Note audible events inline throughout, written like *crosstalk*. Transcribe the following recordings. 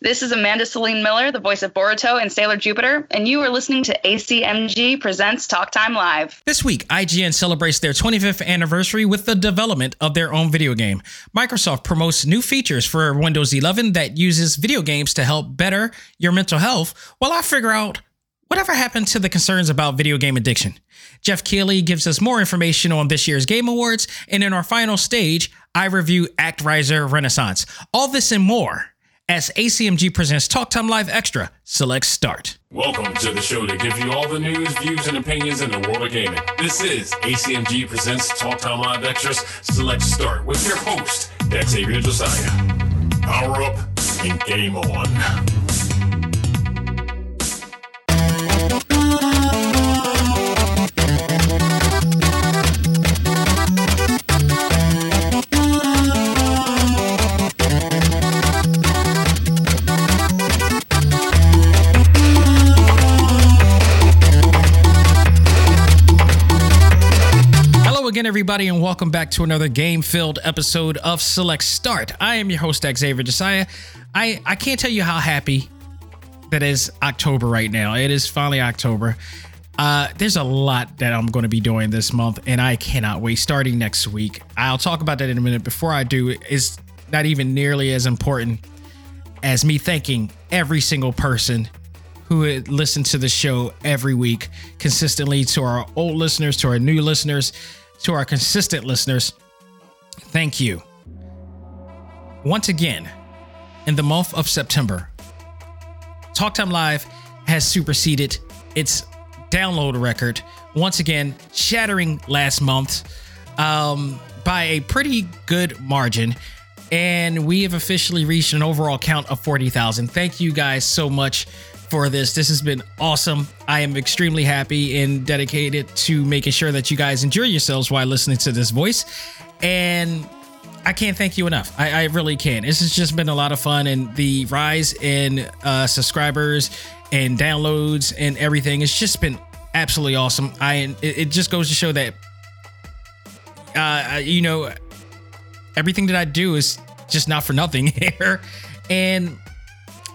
This is Amanda Celine Miller, the voice of Boruto and Sailor Jupiter, and you are listening to ACMG Presents Talk Time Live. This week, IGN celebrates their 25th anniversary with the development of their own video game. Microsoft promotes new features for Windows 11 that uses video games to help better your mental health, while I figure out whatever happened to the concerns about video game addiction. Geoff Keighley gives us more information on this year's Game Awards, and in our final stage, I review ActRaiser Renaissance. All this and more as ACMG presents Talk Time Live Extra. Select Start. Welcome to the show to give you all the news, views, and opinions in the world of gaming. This is ACMG presents Talk Time Live Extras. Select Start with your host, Xavier Josiah. Power up and game on. Again, everybody, and welcome back to another game filled episode of Select Start. I am your host, Xavier Josiah. I, I can't tell you how happy that is October right now. It is finally October. Uh, there's a lot that I'm going to be doing this month, and I cannot wait. Starting next week, I'll talk about that in a minute. Before I do, it's not even nearly as important as me thanking every single person who listens to the show every week consistently to our old listeners, to our new listeners to our consistent listeners, thank you. Once again, in the month of September, Talk Time Live has superseded its download record, once again, shattering last month um, by a pretty good margin. And we have officially reached an overall count of 40,000. Thank you guys so much for this. This has been awesome. I am extremely happy and dedicated to making sure that you guys enjoy yourselves while listening to this voice. And I can't thank you enough. I, I really can. This has just been a lot of fun, and the rise in uh, subscribers and downloads and everything. It's just been absolutely awesome. I it, it just goes to show that, uh, you know, everything that I do is just not for nothing *laughs* here, and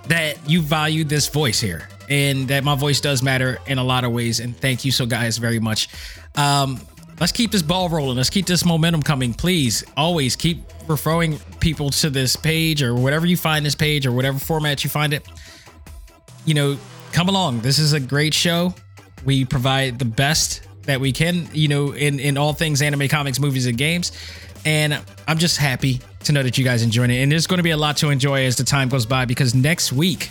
that you value this voice here and that my voice does matter in a lot of ways. And thank you so guys very much. Um, let's keep this ball rolling. Let's keep this momentum coming. Please always keep referring people to this page or whatever you find this page or whatever format you find it. You know, come along. This is a great show. We provide the best that we can, you know, in, in all things anime, comics, movies, and games. And I'm just happy to know that you guys enjoying it. And there's going to be a lot to enjoy as the time goes by because next week,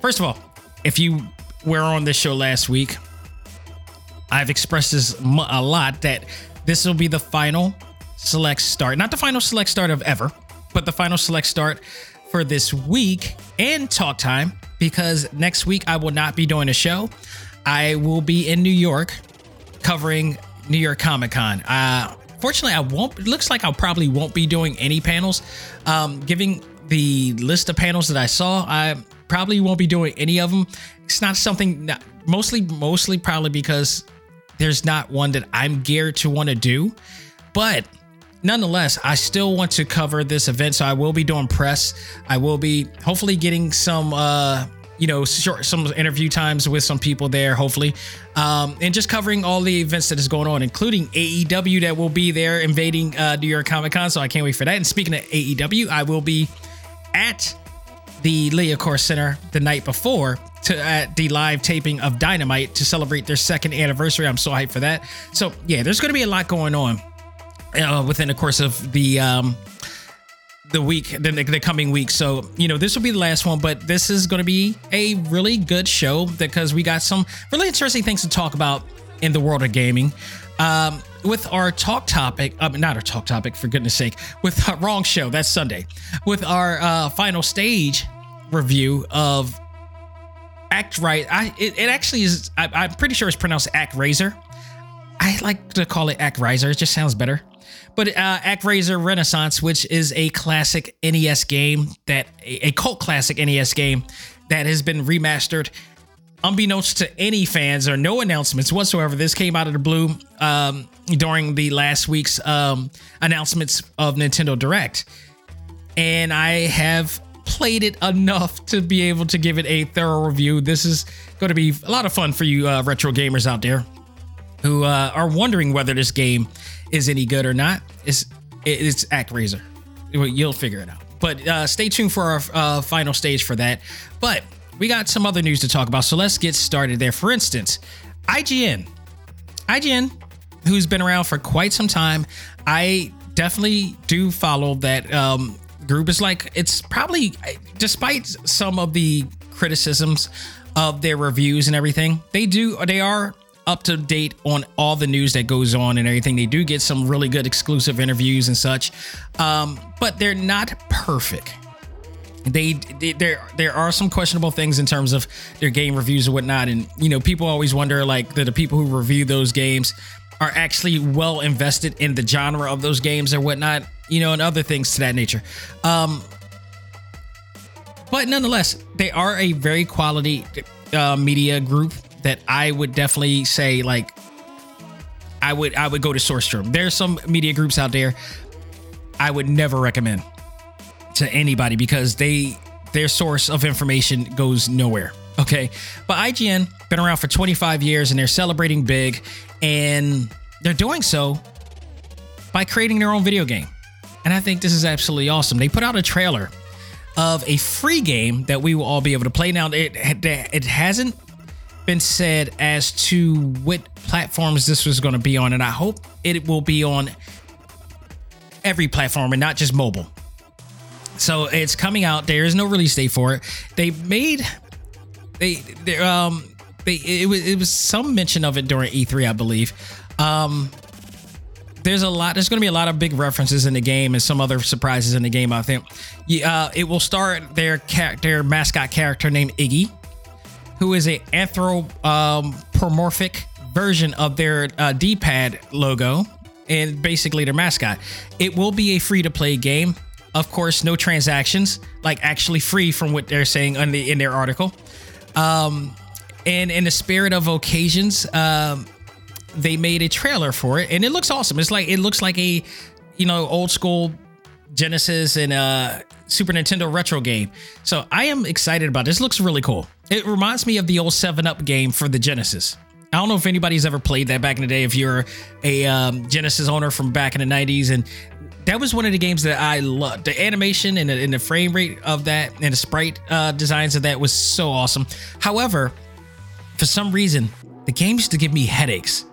first of all, if you were on this show last week, I've expressed this a lot that this will be the final select start, not the final select start of ever, but the final select start for this week and talk time because next week I will not be doing a show. I will be in New York covering New York Comic Con. Uh, Fortunately, I won't. It looks like I probably won't be doing any panels. Um, giving the list of panels that I saw, I probably won't be doing any of them. It's not something. Not, mostly, mostly probably because there's not one that I'm geared to want to do. But nonetheless, I still want to cover this event, so I will be doing press. I will be hopefully getting some. Uh, you know, short some interview times with some people there, hopefully, um, and just covering all the events that is going on, including AEW that will be there invading uh, New York Comic Con. So I can't wait for that. And speaking of AEW, I will be at the Liacouras Center the night before to at the live taping of Dynamite to celebrate their second anniversary. I'm so hyped for that. So yeah, there's going to be a lot going on uh, within the course of the um, the week, the, the coming week. So, you know, this will be the last one, but this is going to be a really good show because we got some really interesting things to talk about in the world of gaming. Um, with our talk topic, uh, not our talk topic, for goodness sake, with *laughs* wrong show, that's Sunday, with our uh, final stage review of Act Right. I it, it actually is. I, am pretty sure it's pronounced Act Razor. I like to call it Act Riser. It just sounds better. But uh, ActRaiser Renaissance, which is a classic NES game that a, a cult classic NES game that has been remastered unbeknownst to any fans or no announcements whatsoever, this came out of the blue um, during the last week's um, announcements of Nintendo Direct. And I have played it enough to be able to give it a thorough review. This is going to be a lot of fun for you uh, retro gamers out there who uh, are wondering whether this game is any good or not. It's it's ActRaiser. You'll figure it out. But uh, stay tuned for our uh, final stage for that. But we got some other news to talk about, so let's get started there. For instance, IGN. IGN, who's been around for quite some time, I definitely do follow that um, group. It's like it's probably, despite some of the criticisms of their reviews and everything, they do they are up to date on all the news that goes on and everything. They do get some really good exclusive interviews and such, um, but they're not perfect. They, they, there there are some questionable things in terms of their game reviews and whatnot and you know people always wonder like the, the people who review those games are actually well invested in the genre of those games or whatnot you know and other things to that nature. Um but nonetheless they are a very quality uh, media group that i would definitely say like i would i would go to SourceStream there's some media groups out there i would never recommend to anybody because they their source of information goes nowhere. Okay. But IGN been around for 25 years and they're celebrating big and they're doing so by creating their own video game. And I think this is absolutely awesome. They put out a trailer of a free game that we will all be able to play. Now, it it hasn't been said as to what platforms this was going to be on, and I hope it will be on every platform and not just mobile. So it's coming out. There is no release date for it. They made they they um they it was it was some mention of it during E3, I believe. Um there's a lot there's going to be a lot of big references in the game and some other surprises in the game i think yeah, uh, it will start their character mascot character named iggy who is a anthropomorphic version of their uh, d-pad logo and basically their mascot it will be a free to play game of course, no transactions, like actually free from what they're saying in, the, in their article. Um, and in the spirit of occasions, um, they made a trailer for it, and it looks awesome. It's like it looks like a, you know, old school Genesis and uh, Super Nintendo retro game. So I am excited about this. Looks really cool. It reminds me of the old Seven Up game for the Genesis. I don't know if anybody's ever played that back in the day. If you're a um, Genesis owner from back in the '90s, and that was one of the games that I loved. The animation and the, and the frame rate of that and the sprite uh, designs of that was so awesome. However, for some reason, the game used to give me headaches.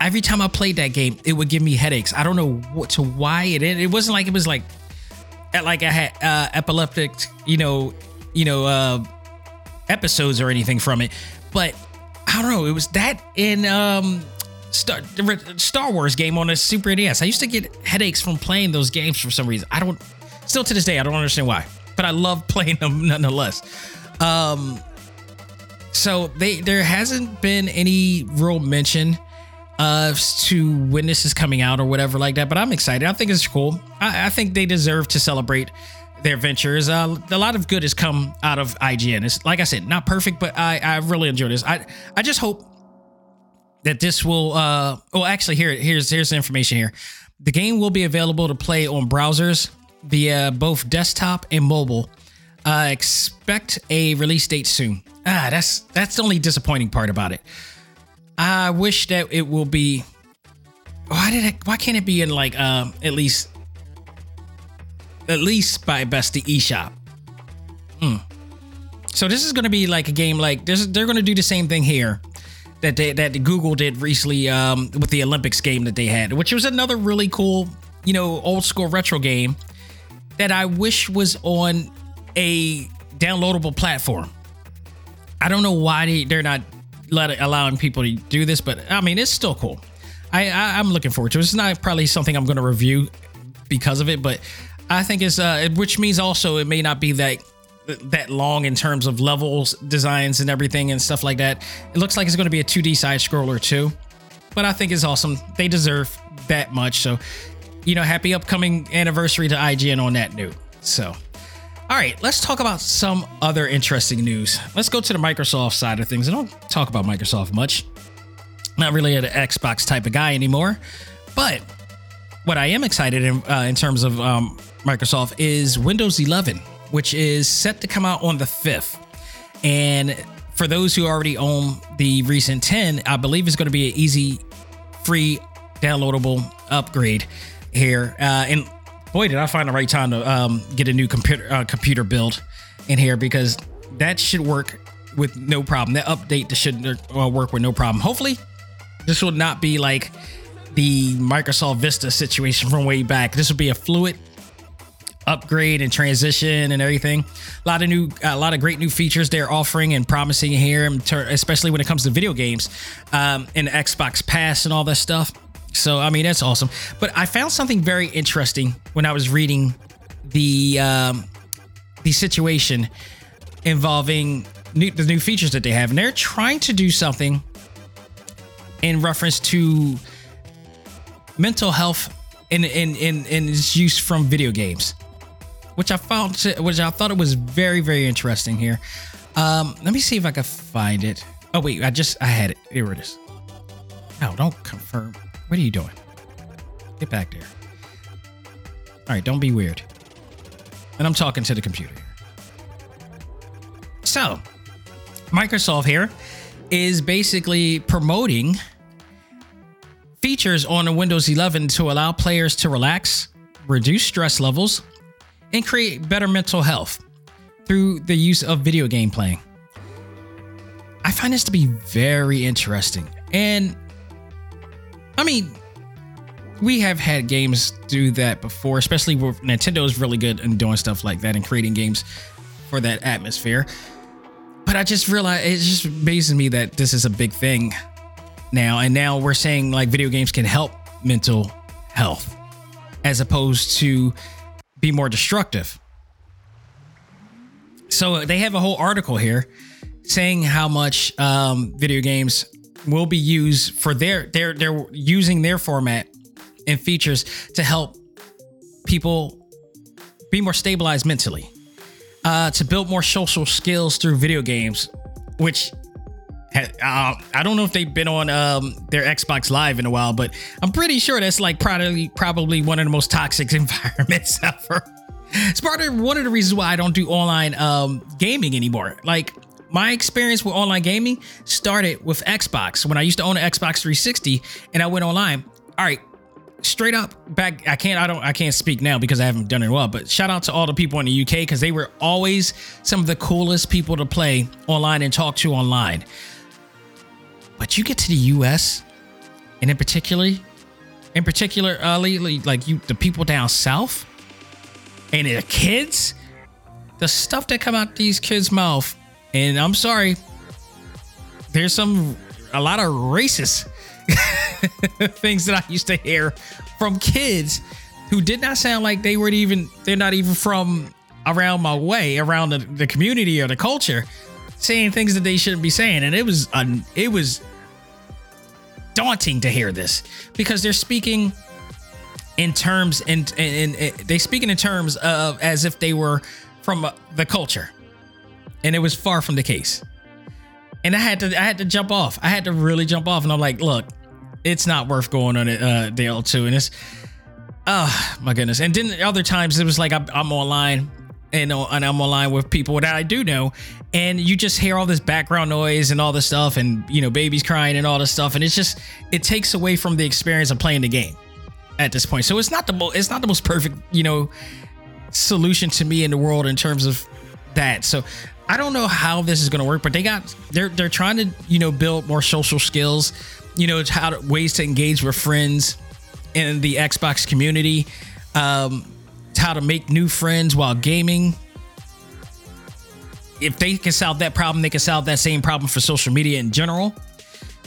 Every time I played that game, it would give me headaches. I don't know what to why it. It wasn't like it was like, like I had uh, epileptic, you know, you know, uh, episodes or anything from it, but I don't know. It was that in um Star, Star Wars game on a Super NES. I used to get headaches from playing those games for some reason. I don't, still to this day, I don't understand why, but I love *laughs* playing them nonetheless. Um, so they there hasn't been any real mention of to when this is coming out or whatever like that, but I'm excited. I think it's cool. I, I think they deserve to celebrate their ventures. Uh, a lot of good has come out of IGN. It's like I said, not perfect, but I I really enjoy this. I I just hope that this will uh well actually here here's here's the information here. The game will be available to play on browsers via both desktop and mobile. Uh, expect a release date soon. Ah, that's that's the only disappointing part about it. I wish that it will be. Why did it? Why can't it be in like um at least at least by best the eShop? Hmm. So this is going to be like a game like this. They're going to do the same thing here that they, that Google did recently um, with the Olympics game that they had, which was another really cool, you know, old school retro game that I wish was on a downloadable platform. I don't know why they, they're not let, allowing people to do this, but I mean, it's still cool. I, I am looking forward to it. It's not probably something I'm going to review because of it, but I think it's uh, which means also it may not be that that long in terms of levels, designs, and everything and stuff like that. It looks like it's going to be a 2D side scroller too, but I think it's awesome. They deserve that much. So you know, happy upcoming anniversary to IGN on that note. So, all right, let's talk about some other interesting news. Let's go to the Microsoft side of things. I don't talk about Microsoft much. Not really an Xbox type of guy anymore, but what I am excited in, uh, in terms of um, Microsoft is Windows 11, which is set to come out on the 5th. And for those who already own the recent 10, I believe it's going to be an easy, free, downloadable upgrade here. Uh, and boy, did I find the right time to um, get a new computer uh, computer build in here because that should work with no problem. That update should uh, work with no problem. Hopefully, this will not be like the Microsoft Vista situation from way back. This will be a fluid upgrade and transition and everything. A lot of new, a lot of great new features they're offering and promising here, especially when it comes to video games um, and Xbox Pass and all that stuff. So I mean that's awesome. But I found something very interesting when I was reading the um, the situation involving new, the new features that they have, and they're trying to do something in reference to mental health in in in, in its use from video games, which I found which I thought it was very very interesting here. Um, let me see if I can find it. Oh wait, I just I had it. Here it is. No, don't confirm. What are you doing? Get back there. All right, don't be weird. And I'm talking to the computer. So, Microsoft here is basically promoting features on the Windows 11 to allow players to relax, reduce stress levels, and create better mental health through the use of video game playing. I find this to be very interesting. And I mean, we have had games do that before, especially where Nintendo is really good in doing stuff like that and creating games for that atmosphere. But I just realized it just amazes me that this is a big thing now. And now we're saying like video games can help mental health as opposed to be more destructive. So they have a whole article here saying how much um, video games will be used for their they're they're using their format and features to help people be more stabilized mentally, uh, to build more social skills through video games, which uh, I don't know if they've been on um, their Xbox Live in a while, but I'm pretty sure that's like probably probably one of the most toxic *laughs* environments ever. It's part of one of the reasons why I don't do online um, gaming anymore. Like my experience with online gaming started with Xbox when I used to own an Xbox 360 and I went online. All right, straight up back I can't I don't I can't speak now because I haven't done it well, but shout out to all the people in the UK because they were always some of the coolest people to play online and talk to online. But you get to the US and in particular in particular uh, like you the people down south and the kids the stuff that come out these kids mouth and I'm sorry there's some a lot of racist *laughs* things that I used to hear from kids who did not sound like they were even they're not even from around my way, around the, the community or the culture, saying things that they shouldn't be saying. And it was un, it was daunting to hear this because they're speaking in terms and and, and they speaking in terms of as if they were from the culture and it was far from the case and I had to I had to jump off. I had to really jump off, and I'm like, look, it's not worth going on it uh, the L2, and it's oh my goodness. And then other times it was like I'm, I'm online. And, uh, and I'm online with people that I do know, and you just hear all this background noise and all this stuff, and you know, babies crying and all this stuff, and it's just it takes away from the experience of playing the game at this point. So it's not the most it's not the most perfect you know solution to me in the world in terms of that. So I don't know how this is going to work, but they got they're they're trying to you know build more social skills, you know, how to, ways to engage with friends in the Xbox community, um, how to make new friends while gaming. If they can solve that problem, they can solve that same problem for social media in general.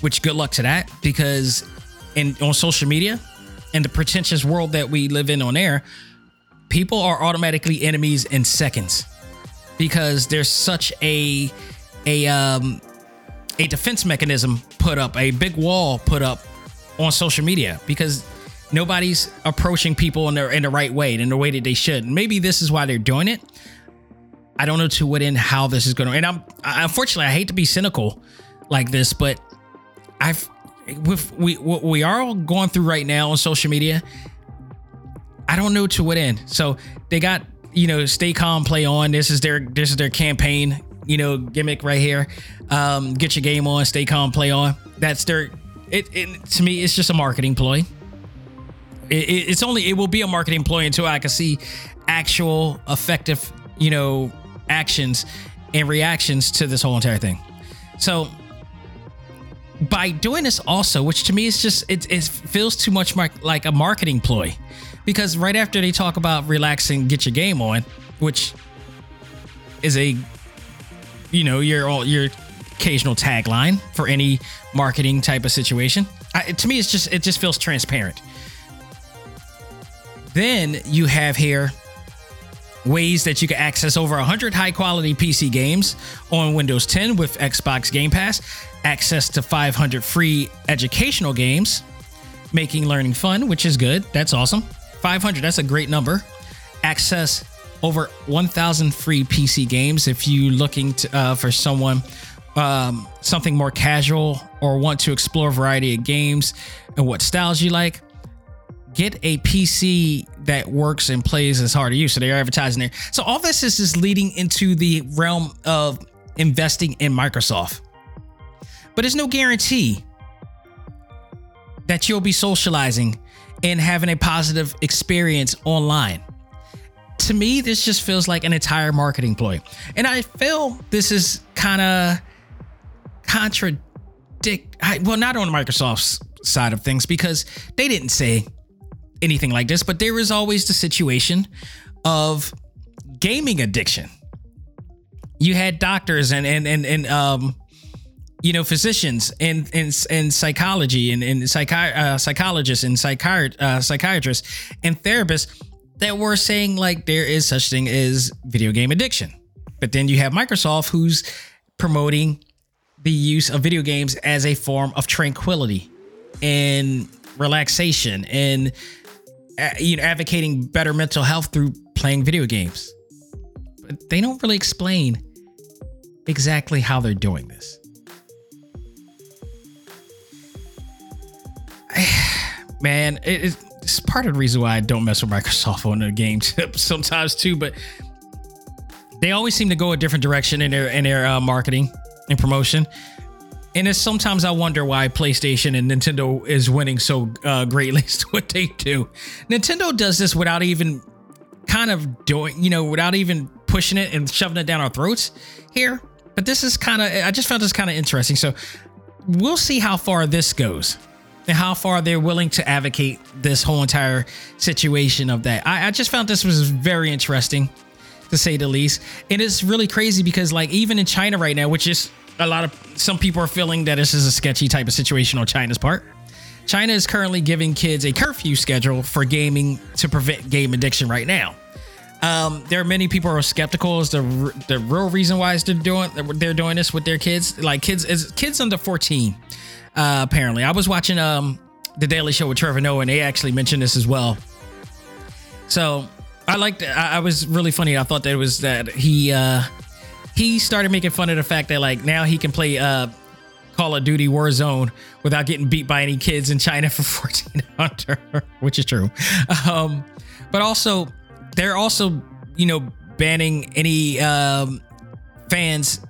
Which good luck to that because in on social media and the pretentious world that we live in on air, people are automatically enemies in seconds because there's such a a um a defense mechanism put up, a big wall put up on social media because Nobody's approaching people in the in the right way, in the way that they should. Maybe this is why they're doing it. I don't know to what end how this is going to. And I'm I, unfortunately I hate to be cynical like this, but I've with we what we are all going through right now on social media. I don't know to what end. So they got you know stay calm, play on. This is their this is their campaign. You know gimmick right here. Um, get your game on, stay calm, play on. That's their. It, it to me, it's just a marketing ploy. It, it, it's only it will be a marketing ploy until I can see actual effective, you know, actions and reactions to this whole entire thing. So by doing this also, which to me is just it, it feels too much like a marketing ploy, because right after they talk about relaxing, get your game on, which is a you know your all your occasional tagline for any marketing type of situation. I, to me, it's just it just feels transparent. Then you have here ways that you can access over 100 high quality PC games on Windows 10 with Xbox Game Pass, access to 500 free educational games, making learning fun, which is good. That's awesome. 500, that's a great number. Access over 1,000 free PC games if you're looking to, uh, for someone um, something more casual or want to explore a variety of games and what styles you like get a PC that works and plays as hard to use. So they're advertising there. So all this is just leading into the realm of investing in Microsoft. But there's no guarantee that you'll be socializing and having a positive experience online. To me, this just feels like an entire marketing ploy. And I feel this is kind of contradict well not on Microsoft's side of things because they didn't say anything like this, but there is always the situation of gaming addiction. You had doctors and and and and um you know physicians and and, and psychology and, and psychi- uh, psychologists and psychiat- uh, psychiatrists and therapists that were saying like there is such thing as video game addiction. But then you have Microsoft who's promoting the use of video games as a form of tranquility and relaxation and you know advocating better mental health through playing video games. But they don't really explain exactly how they're doing this. *sighs* Man, it's part of the reason why I don't mess with Microsoft on the game *laughs* sometimes too. But they always seem to go a different direction in their in their uh, marketing and promotion. And it's sometimes I wonder why PlayStation and Nintendo is winning so uh, greatly to *laughs* what they do. Nintendo does this without even kind of doing, you know, without even pushing it and shoving it down our throats here. But this is kind of, I just found this kind of interesting. So we'll see how far this goes and how far they're willing to advocate this whole entire situation of that. I, I just found this was very interesting to say the least. And it's really crazy because, like, even in China right now, which is a lot of some people are feeling that this is a sketchy type of situation on China's part. China is currently giving kids a curfew schedule for gaming to prevent game addiction right now. Um, there are many people who are skeptical as the the real reason why they're doing they're doing this with their kids, like kids is kids under 14. Uh, apparently, I was watching um the Daily Show with Trevor Noah, and they actually mentioned this as well. So I liked. I, I was really funny. I thought that it was that he uh, he started making fun of the fact that like now he can play uh Call of Duty Warzone without getting beat by any kids in China *laughs* for 14 under, which is true. Um, but also they're also, you know, banning any um, fans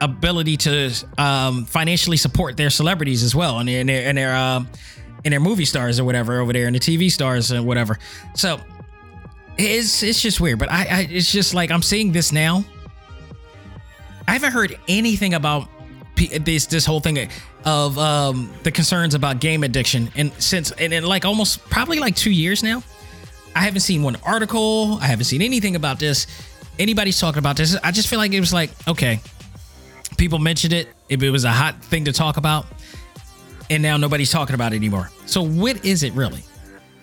ability to um, financially support their celebrities as well and, and their and their um, and their movie stars or whatever over there and the TV stars and whatever. So it's it's just weird, but I, I it's just like I'm seeing this now I haven't heard anything about this this whole thing of um, the concerns about game addiction, and since and like almost probably like two years now, I haven't seen one article. I haven't seen anything about this. Anybody's talking about this. I just feel like it was like okay, people mentioned it. If it was a hot thing to talk about, and now nobody's talking about it anymore. So what is it really?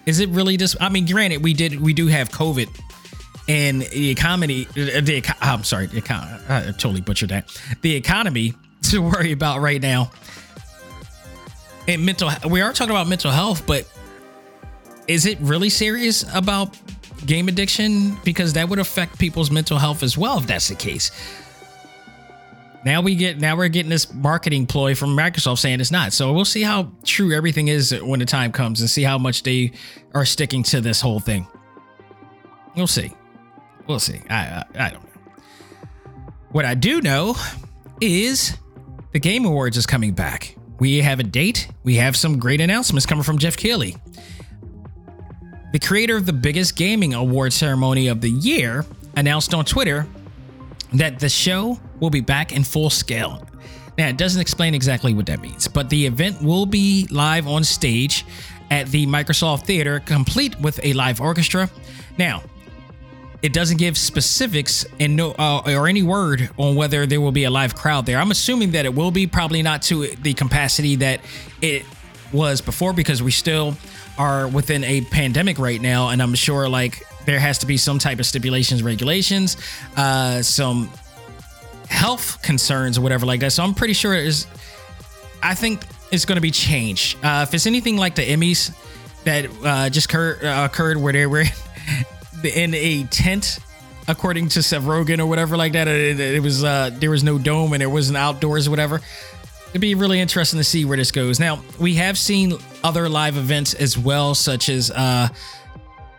Is it really just? I mean, granted, we did we do have COVID and the economy, the I'm sorry, the I totally butchered that. The economy *laughs* to worry about right now. And mental, we are talking about mental health, but is it really serious about game addiction? Because that would affect people's mental health as well if that's the case. Now we get now we're getting this marketing ploy from Microsoft saying it's not. So we'll see how true everything is when the time comes and see how much they are sticking to this whole thing. We'll see. We'll see. I I, I don't know. What I do know is the Game Awards is coming back. We have a date. We have some great announcements coming from Geoff Keighley. The creator of the biggest gaming award ceremony of the year announced on Twitter that the show will be back in full scale. Now, it doesn't explain exactly what that means, but the event will be live on stage at the Microsoft Theater, complete with a live orchestra. Now, it doesn't give specifics and no uh, or any word on whether there will be a live crowd there. I'm assuming that it will be, probably not to the capacity that it was before, because we still are within a pandemic right now, and I'm sure like there has to be some type of stipulations, regulations, uh, some health concerns or whatever like that. So I'm pretty sure it's. I think it's going to be changed. Uh, if it's anything like the Emmys that uh, just occur, uh, occurred where they were *laughs* in a tent, according to Seth Rogen or whatever like that, it, it was uh, there was no dome and it wasn't outdoors or whatever. It'd be really interesting to see where this goes. Now we have seen other live events as well, such as uh,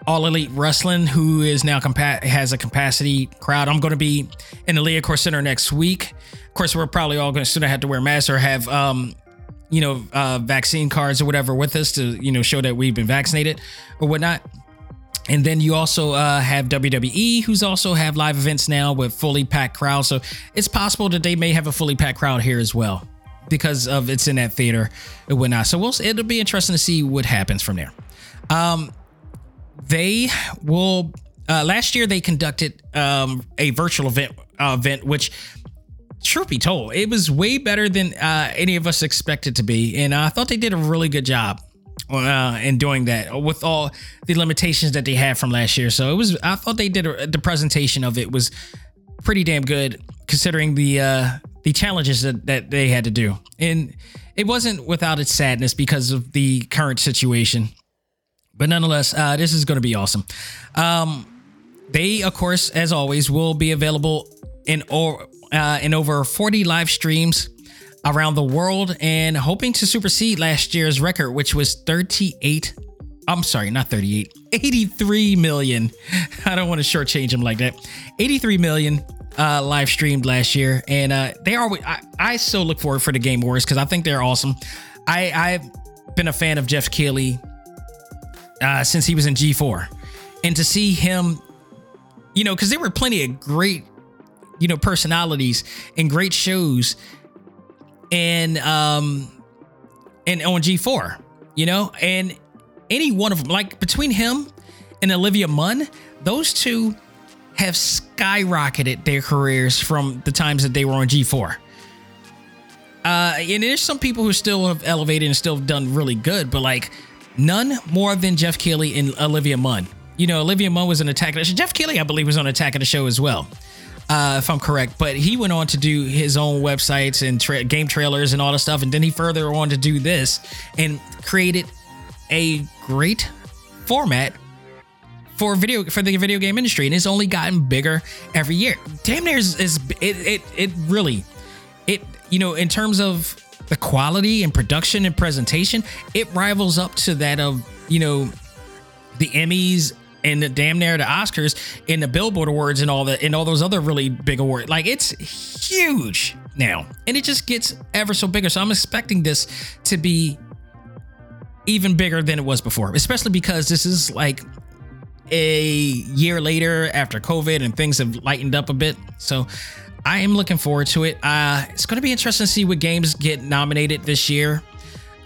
all Elite Wrestling, who is now compa- has a capacity crowd. I'm going to be in the Liacouras Center next week. Of course, we're probably all going to soon have to wear masks or have, um, you know, uh, vaccine cards or whatever with us to, you know, show that we've been vaccinated or whatnot. And then you also uh, have WWE, who's also have live events now with fully packed crowds. So it's possible that they may have a fully packed crowd here as well because of it's in that theater and whatnot. So we'll it'll be interesting to see what happens from there. Um, they will. Uh, last year they conducted um, a virtual event uh, event, which truth be told, it was way better than uh, any of us expected to be, and I thought they did a really good job uh, in doing that with all the limitations that they had from last year. So it was. I thought they did a, the presentation of it was pretty damn good considering the uh, the challenges that, that they had to do, and it wasn't without its sadness because of the current situation. But nonetheless, uh, this is going to be awesome. Um, they, of course, as always, will be available in or uh, in over 40 live streams around the world, and hoping to supersede last year's record, which was 38. I'm sorry, not 38, 83 million. *laughs* I don't want to shortchange them like that. 83 million uh, live streamed last year, and uh, they are. I, I so look forward for the Game Wars because I think they're awesome. I I've been a fan of Geoff Keighley uh, since he was in G4, and to see him, you know, because there were plenty of great, you know, personalities and great shows, and um, and on G4, you know, and any one of them, like between him and Olivia Munn, those two have skyrocketed their careers from the times that they were on G4. Uh, and there's some people who still have elevated and still done really good, but like none more than Geoff Keighley and Olivia Munn. You know, Olivia Munn was an attack show. Keighley, I believe, was on Attack of the Show as well, uh, if I'm correct. But he went on to do his own websites and tra- game trailers and all the stuff, and then he further on to do this and created a great format for video for the video game industry, and it's only gotten bigger every year. Damn near is, is it, it it really it you know in terms of the quality and production and presentation, it rivals up to that of you know the Emmys and the damn near the Oscars and the Billboard Awards and all that and all those other really big awards. Like it's huge now, and it just gets ever so bigger. So I'm expecting this to be even bigger than it was before, especially because this is like a year later after COVID and things have lightened up a bit. So I am looking forward to it. Uh, it's going to be interesting to see what games get nominated this year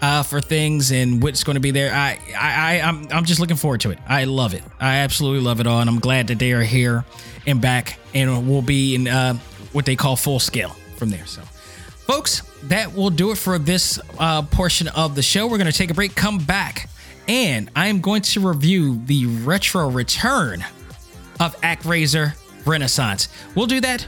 uh, for things and what's going to be there. I, I, I, I'm, I'm just looking forward to it. I love it. I absolutely love it all, and I'm glad that they are here and back, and we'll be in uh, what they call full scale from there. So, folks, that will do it for this uh, portion of the show. We're going to take a break, come back, and I am going to review the retro return of ActRaiser Renaissance. We'll do that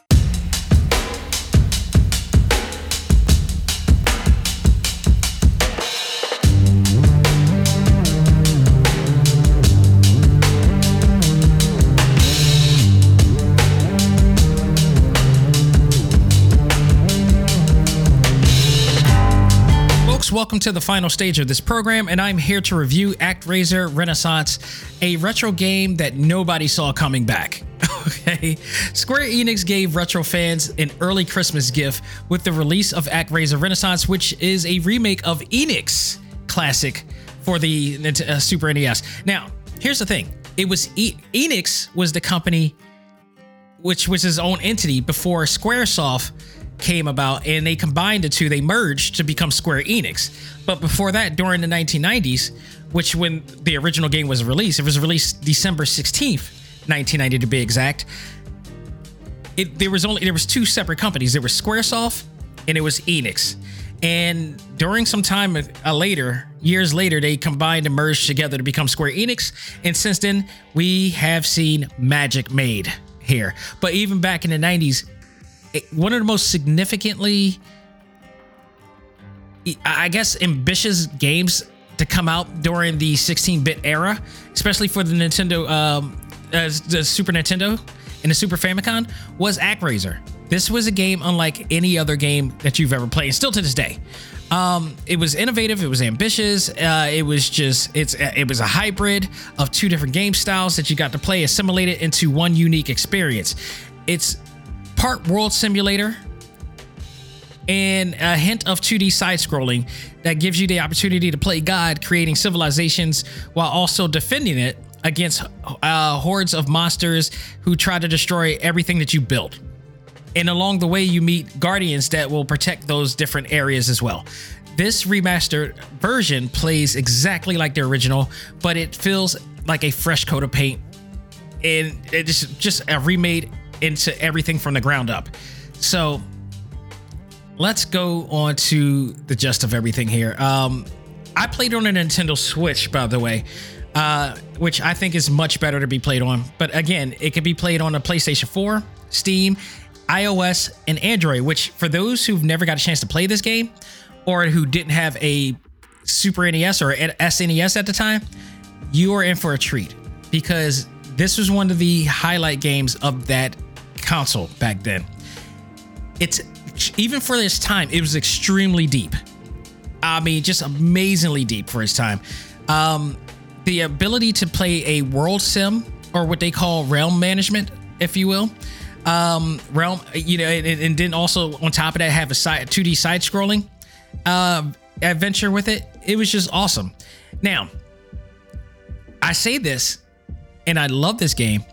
Welcome to the final stage of this program, and I'm here to review ActRaiser Renaissance, a retro game that nobody saw coming back. *laughs* Okay, Square Enix gave retro fans an early Christmas gift with the release of ActRaiser Renaissance, which is a remake of Enix classic for the uh, Super NES. Now, here's the thing: it was e- Enix was the company which was his own entity before Squaresoft came about and they combined the two. They merged to become Square Enix. But before that during the 1990s which when the original game was released it was released December 16th 1990 to be exact. It there was only there was two separate companies. There was Squaresoft and it was Enix. And during some time uh, later years later they combined and merged together to become Square Enix. And since then we have seen magic made here. But even back in the 90s one of the most significantly I guess ambitious games to come out during the 16-bit era, especially for the Nintendo, um, uh, the Super Nintendo and the Super Famicom, was ActRaiser. This was a game unlike any other game that you've ever played, still to this day. Um, it was innovative. It was ambitious. Uh, it was just it's it was a hybrid of two different game styles that you got to play assimilated into one unique experience. It's part world simulator and a hint of 2D side scrolling that gives you the opportunity to play God, creating civilizations while also defending it against uh, hordes of monsters who try to destroy everything that you build. And along the way, you meet guardians that will protect those different areas as well. This remastered version plays exactly like the original, but it feels like a fresh coat of paint and it's just a remade into everything from the ground up. So let's go on to the gist of everything here. Um, I played on a Nintendo Switch, by the way, uh, which I think is much better to be played on. But again, it can be played on a PlayStation 4, Steam, iOS, and Android. Which, for those who've never got a chance to play this game, or who didn't have a Super NES or SNES at the time, you are in for a treat because this was one of the highlight games of that console back then. It's even for this time, it was extremely deep. I mean, just amazingly deep for its time. Um, the ability to play a world sim or what they call realm management, if you will. Um, realm, you know, and, and then also on top of that, have a side 2D side scrolling uh, adventure with it. It was just awesome. Now, I say this, and I love this game,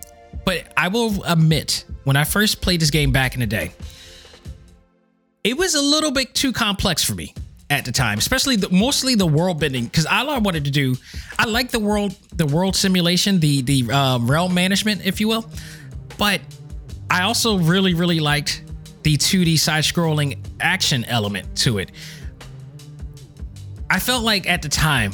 but I will admit, when I first played this game back in the day, it was a little bit too complex for me at the time, especially the, mostly the world bending. Because all I wanted to do, I like the world, the world simulation, the the um, realm management, if you will, but I also really really liked the 2D side scrolling action element to it. I felt like at the time,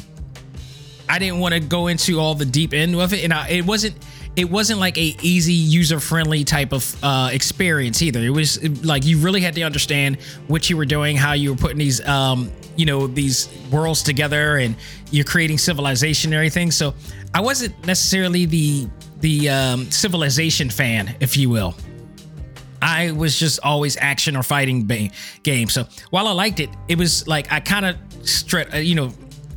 I didn't want to go into all the deep end of it, and I, it wasn't it wasn't like a easy user friendly type of uh, experience either. It was like you really had to understand what you were doing, how you were putting these um, you know these worlds together, and you're creating civilization and everything. So I wasn't necessarily the the um, civilization fan, if you will. I was just always action or fighting ba- game. So while I liked it, it was like I kind of stre- uh, you know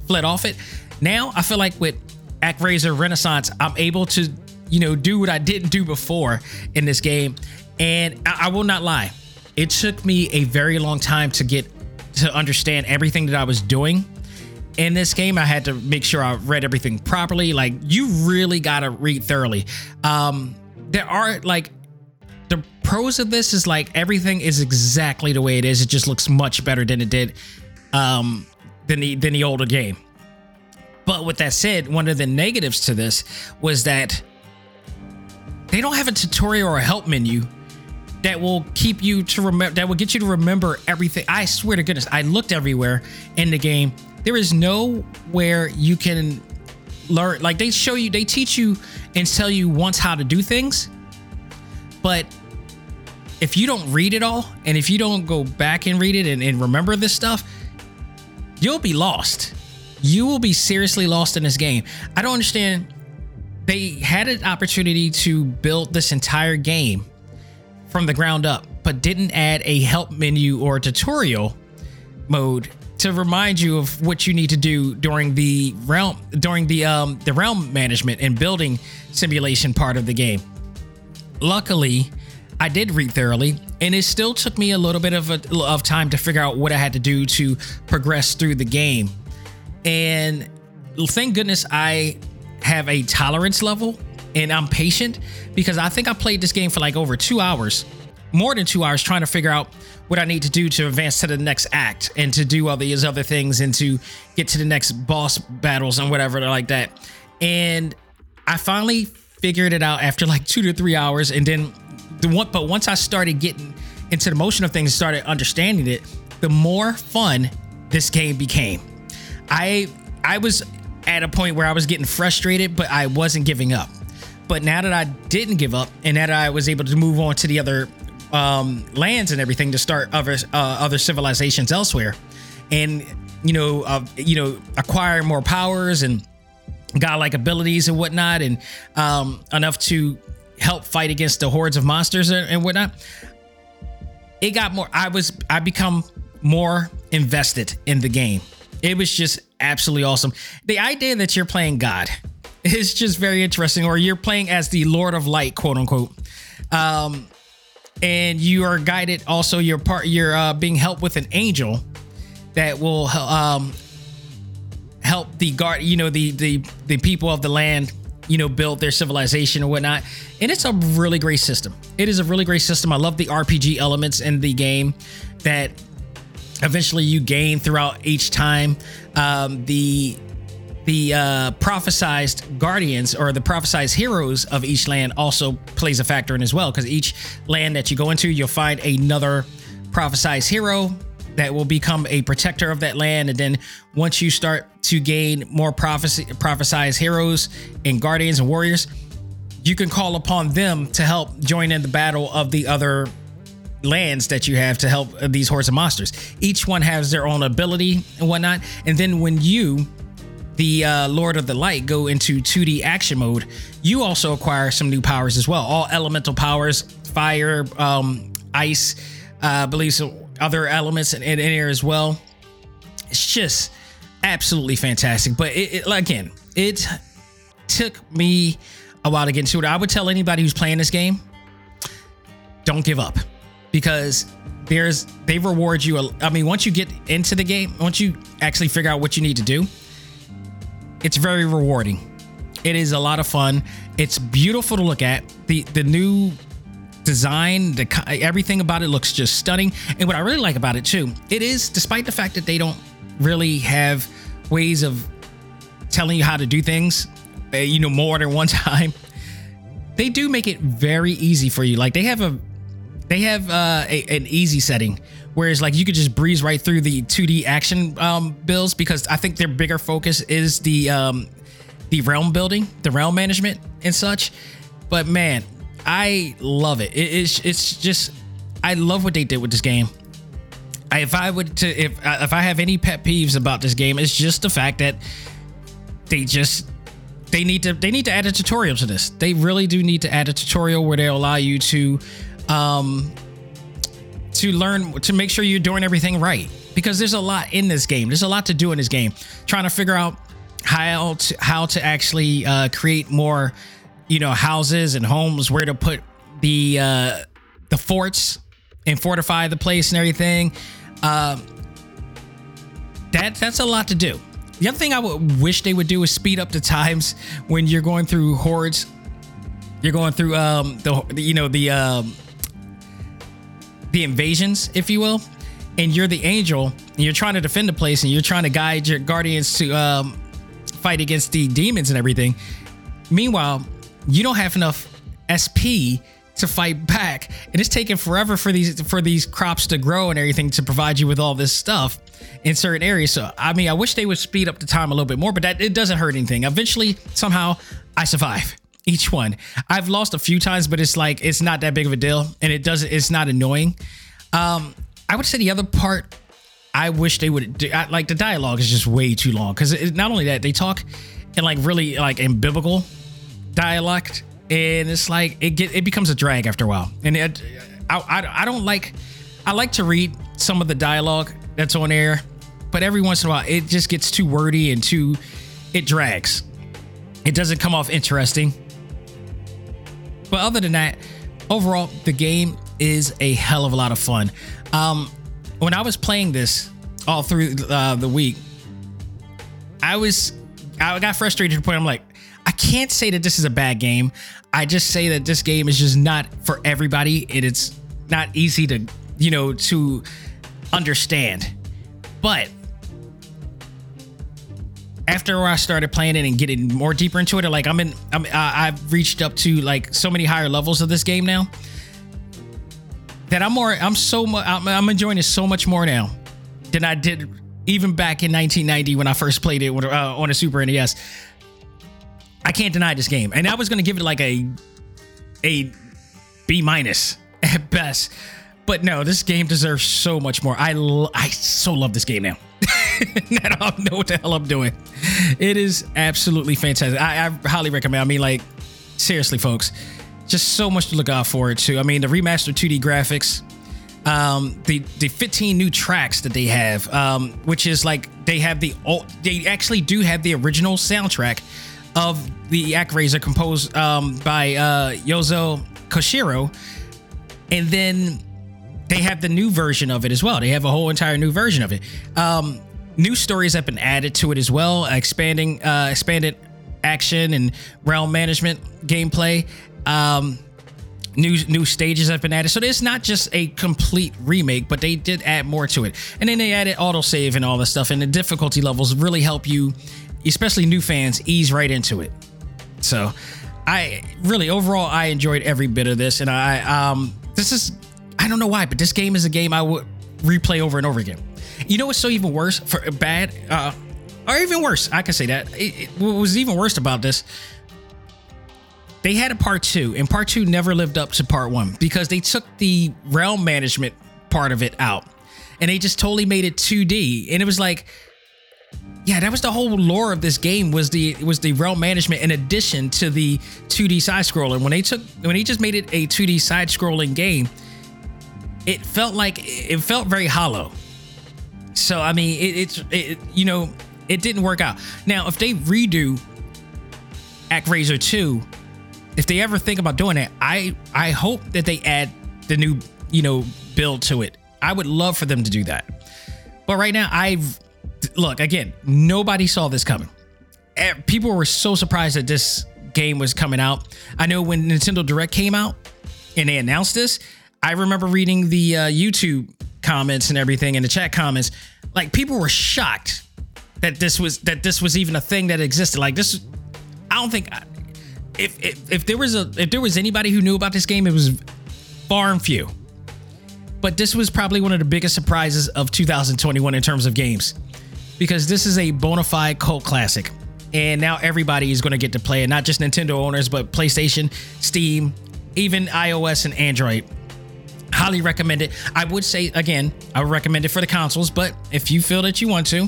fled off it. Now I feel like with ActRaiser Renaissance, I'm able to you know, do what I didn't do before in this game. And I, I will not lie, it took me a very long time to get to understand everything that I was doing in this game. I had to make sure I read everything properly. Like you really gotta read thoroughly. Um, there are like the pros of this is like everything is exactly the way it is. It just looks much better than it did um, than the than the older game. But with that said, one of the negatives to this was that they don't have a tutorial or a help menu that will keep you to remember that will get you to remember everything. I swear to goodness, I looked everywhere in the game. There is nowhere you can learn like they show you, they teach you and tell you once how to do things. But if you don't read it all and if you don't go back and read it and, and remember this stuff, you'll be lost. You will be seriously lost in this game. I don't understand. They had an opportunity to build this entire game from the ground up, but didn't add a help menu or tutorial mode to remind you of what you need to do during the realm during the um the realm management and building simulation part of the game. Luckily, I did read thoroughly, and it still took me a little bit of a, of time to figure out what I had to do to progress through the game. And thank goodness I have a tolerance level and I'm patient because I think I played this game for like over two hours, more than two hours, trying to figure out what I need to do to advance to the next act and to do all these other things and to get to the next boss battles and whatever like that. And I finally figured it out after like two to three hours. And then the one, but once I started getting into the motion of things, started understanding it, the more fun this game became. I I was at a point where I was getting frustrated, but I wasn't giving up. But now that I didn't give up, and that I was able to move on to the other um, lands and everything to start other uh, other civilizations elsewhere, and you know, uh, you know, acquire more powers and godlike abilities and whatnot, and um, enough to help fight against the hordes of monsters and, and whatnot. It got more. I was. I become more invested in the game. It was just absolutely awesome. The idea that you're playing God is just very interesting, or you're playing as the Lord of Light, quote unquote. Um, and you are guided. Also, you're part. You're uh, being helped with an angel that will um, help the guard. You know, the the the people of the land. You know, build their civilization or whatnot. And it's a really great system. It is a really great system. I love the RPG elements in the game that eventually you gain throughout each time. Um, the the uh, prophesized guardians or the prophesized heroes of each land also plays a factor in as well because each land that you go into you'll find another prophesized hero that will become a protector of that land and then once you start to gain more prophecy prophesized heroes and guardians and warriors you can call upon them to help join in the battle of the other lands that you have to help these hordes of monsters each one has their own ability and whatnot and then when you the uh, Lord of the Light go into 2D action mode, you also acquire some new powers as well. All elemental powers, fire, um, ice, uh, I believe some other elements in, in, here as well. It's just absolutely fantastic. But it, it, again, it took me a while to get into it. I would tell anybody who's playing this game, don't give up because there's they reward you. I mean, once you get into the game, once you actually figure out what you need to do, it's very rewarding. It is a lot of fun. It's beautiful to look at. The the new design, the everything about it looks just stunning. And what I really like about it too, it is despite the fact that they don't really have ways of telling you how to do things, uh, you know, more than one *laughs* time. They do make it very easy for you. Like they have a they have uh, a, an easy setting Whereas like you could just breeze right through the 2D action um, builds because I think their bigger focus is the um, the realm building, the realm management and such. But man, I love it. it it's it's just I love what they did with this game. I, if I would to if uh, if I have any pet peeves about this game, it's just the fact that they just they need to they need to add a tutorial to this. They really do need to add a tutorial where they allow you to um to learn to make sure you're doing everything right because there's a lot in this game. There's a lot to do in this game. Trying to figure out how to how to actually uh, create more you know, houses and homes, where to put the uh, the forts and fortify the place and everything. Uh, that that's a lot to do. The other thing I would wish they would do is speed up the times when you're going through hordes. You're going through um the you know the um the invasions, if you will, and you're the angel and you're trying to defend the place and you're trying to guide your guardians to um fight against the demons and everything. Meanwhile, you don't have enough SP to fight back, and it's taking forever for these for these crops to grow and everything to provide you with all this stuff in certain areas. So I mean, I wish they would speed up the time a little bit more, but that it doesn't hurt anything. Eventually, somehow, I survive each one. I've lost a few times, but it's like it's not that big of a deal, and it doesn't. It's not annoying. Um, I would say the other part I wish they would do, I, like the dialogue is just way too long because not only that they talk in like really like in biblical dialect and it's like it get it becomes a drag after a while and it, I, I, I don't like I like to read some of the dialogue that's on air but every once in a while it just gets too wordy and too it drags it doesn't come off interesting but other than that overall the game is a hell of a lot of fun um when I was playing this all through uh, the week, I was I got frustrated to the point I'm like, I can't say that this is a bad game. I just say that this game is just not for everybody and it's not easy to, you know, to understand. But after I started playing it and getting more deeper into it, like I'm in, I'm, uh, I've reached up to like so many higher levels of this game now that I'm more, I'm so much, I'm, I'm enjoying it so much more now than I did even back in 1990 when I first played it uh, on a Super NES. I can't deny this game, and I was gonna give it like a a B minus *laughs* at best. But no, this game deserves so much more. I I so love this game now. *laughs* I don't know what the hell I'm doing. It is absolutely fantastic. I, I highly recommend. I mean, like seriously, folks just so much to look out for it too. I mean, the remastered 2D graphics, um, the the 15 new tracks that they have, um, which is like they have the old, they actually do have the original soundtrack of the ActRaiser composed um, by uh, Yuzo Koshiro, and then they have the new version of it as well. They have a whole entire new version of it. Um, new stories have been added to it as well, expanding uh, expanded action and realm management gameplay um, new new stages have been added. So it's not just a complete remake, but they did add more to it. And then they added autosave and all this stuff, and the difficulty levels really help you, especially new fans, ease right into it. So I really overall I enjoyed every bit of this, and I um this is I don't know why, but this game is a game I would replay over and over again. You know what's so even worse for bad, uh, or even worse? I can say that. It, it, what was even worse about this they had a part two, and part two never lived up to part one because they took the realm management part of it out and they just totally made it 2D. And it was like, yeah, that was the whole lore of this game was the was the realm management in addition to the 2D side scroller. When they took when they just made it a 2D side scrolling game, it felt like it felt very hollow. So I mean, it, it's it, you know it didn't work out. Now if they redo ActRaiser 2 if they ever think about doing it, I I hope that they add the new you know build to it. I would love for them to do that. But right now, I've look again. Nobody saw this coming. People were so surprised that this game was coming out. I know when Nintendo Direct came out and they announced this, I remember reading the uh, YouTube comments and everything in the chat comments. Like people were shocked that this was that this was even a thing that existed. Like this, I don't think if, if if there was a if there was anybody who knew about this game, it was far and few. But this was probably one of the biggest surprises of 2021 in terms of games, because this is a bona fide cult classic, and now everybody is going to get to play it. Not just Nintendo owners, but PlayStation, Steam, even iOS and Android. Highly recommend it. I would say again, I would recommend it for the consoles, but if you feel that you want to,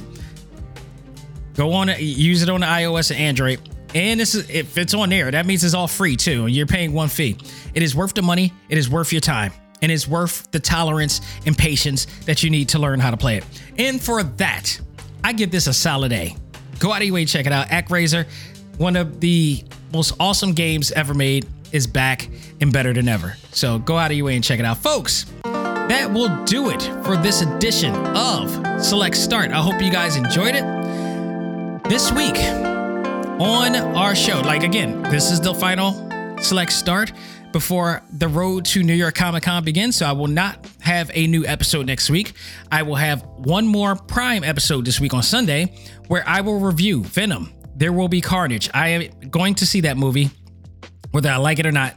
go on use it on the iOS and Android and this is if it's on there, that means it's all free too. You're paying one fee. It is worth the money, it is worth your time, and it's worth the tolerance and patience that you need to learn how to play it. And for that, I give this a solid A. Go out of your way, and check it out. ActRaiser, one of the most awesome games ever made is back and better than ever. So go out of your way and check it out, folks. That will do it for this edition of Select Start. I hope you guys enjoyed it. This week on our show, like again, this is the final Select Start before the road to New York Comic Con begins. So I will not have a new episode next week. I will have one more Prime episode this week on Sunday where I will review Venom. There will be Carnage. I am going to see that movie, whether I like it or not,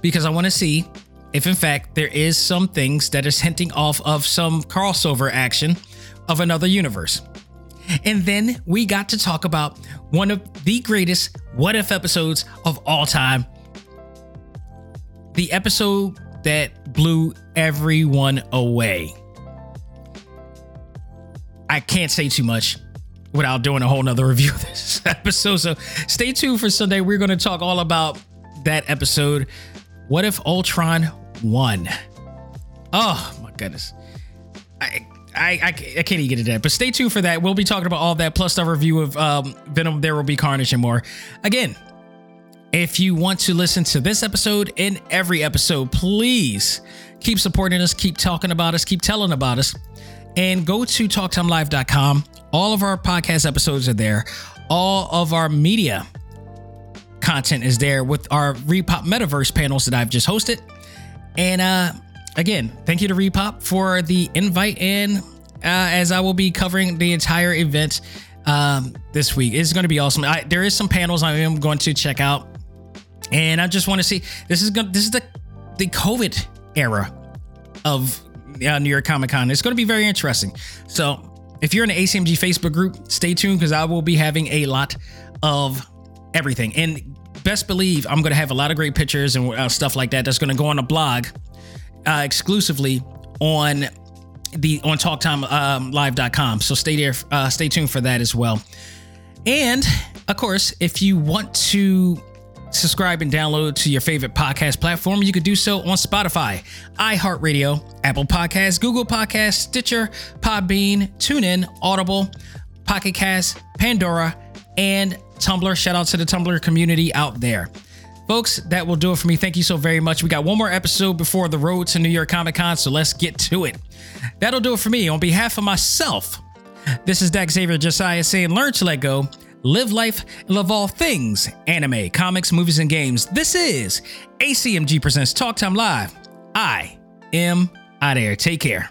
because I want to see if, in fact, there is some things that is hinting off of some crossover action of another universe. And then we got to talk about one of the greatest what if episodes of all time the episode that blew everyone away. I can't say too much without doing a whole nother review of this *laughs* episode. So stay tuned for Sunday. We're going to talk all about that episode. What if Ultron won? Oh my goodness. I, I, I, I can't even get into that, but stay tuned for that. We'll be talking about all that, plus the review of um, Venom, There Will Be Carnage, and more. Again, if you want to listen to this episode and every episode, please keep supporting us, keep talking about us, keep telling about us, and go to talktimelive.com. All of our podcast episodes are there. All of our media content is there with our Repop Metaverse panels that I've just hosted. And uh, again, thank you to Repop for the invite and uh, as I will be covering the entire event um, this week. It's going to be awesome. I, there is some panels I am going to check out and I just want to see this is going this is the the COVID era of uh, New York Comic Con. It's going to be very interesting. So if you're in the ACMG Facebook group, stay tuned because I will be having a lot of everything. And best believe I'm going to have a lot of great pictures and uh, stuff like that. That's going to go on a blog uh, exclusively on the on talktimelive.com. Um, so stay there, uh, stay tuned for that as well. And of course, if you want to subscribe and download to your favorite podcast platform, you could do so on Spotify, iHeartRadio, Apple Podcasts, Google Podcasts, Stitcher, Podbean, TuneIn, Audible, Pocket Cast, Pandora, and Tumblr. Shout out to the Tumblr community out there. Folks, that will do it for me. Thank you so very much. We got one more episode before the road to New York Comic Con, so let's get to it. That'll do it for me. On behalf of myself, this is Dak Xavier Josiah saying, Learn to let go live life, and love all things anime, comics, movies, and games. This is ACMG Presents Talk Time Live. I am out there. Take care.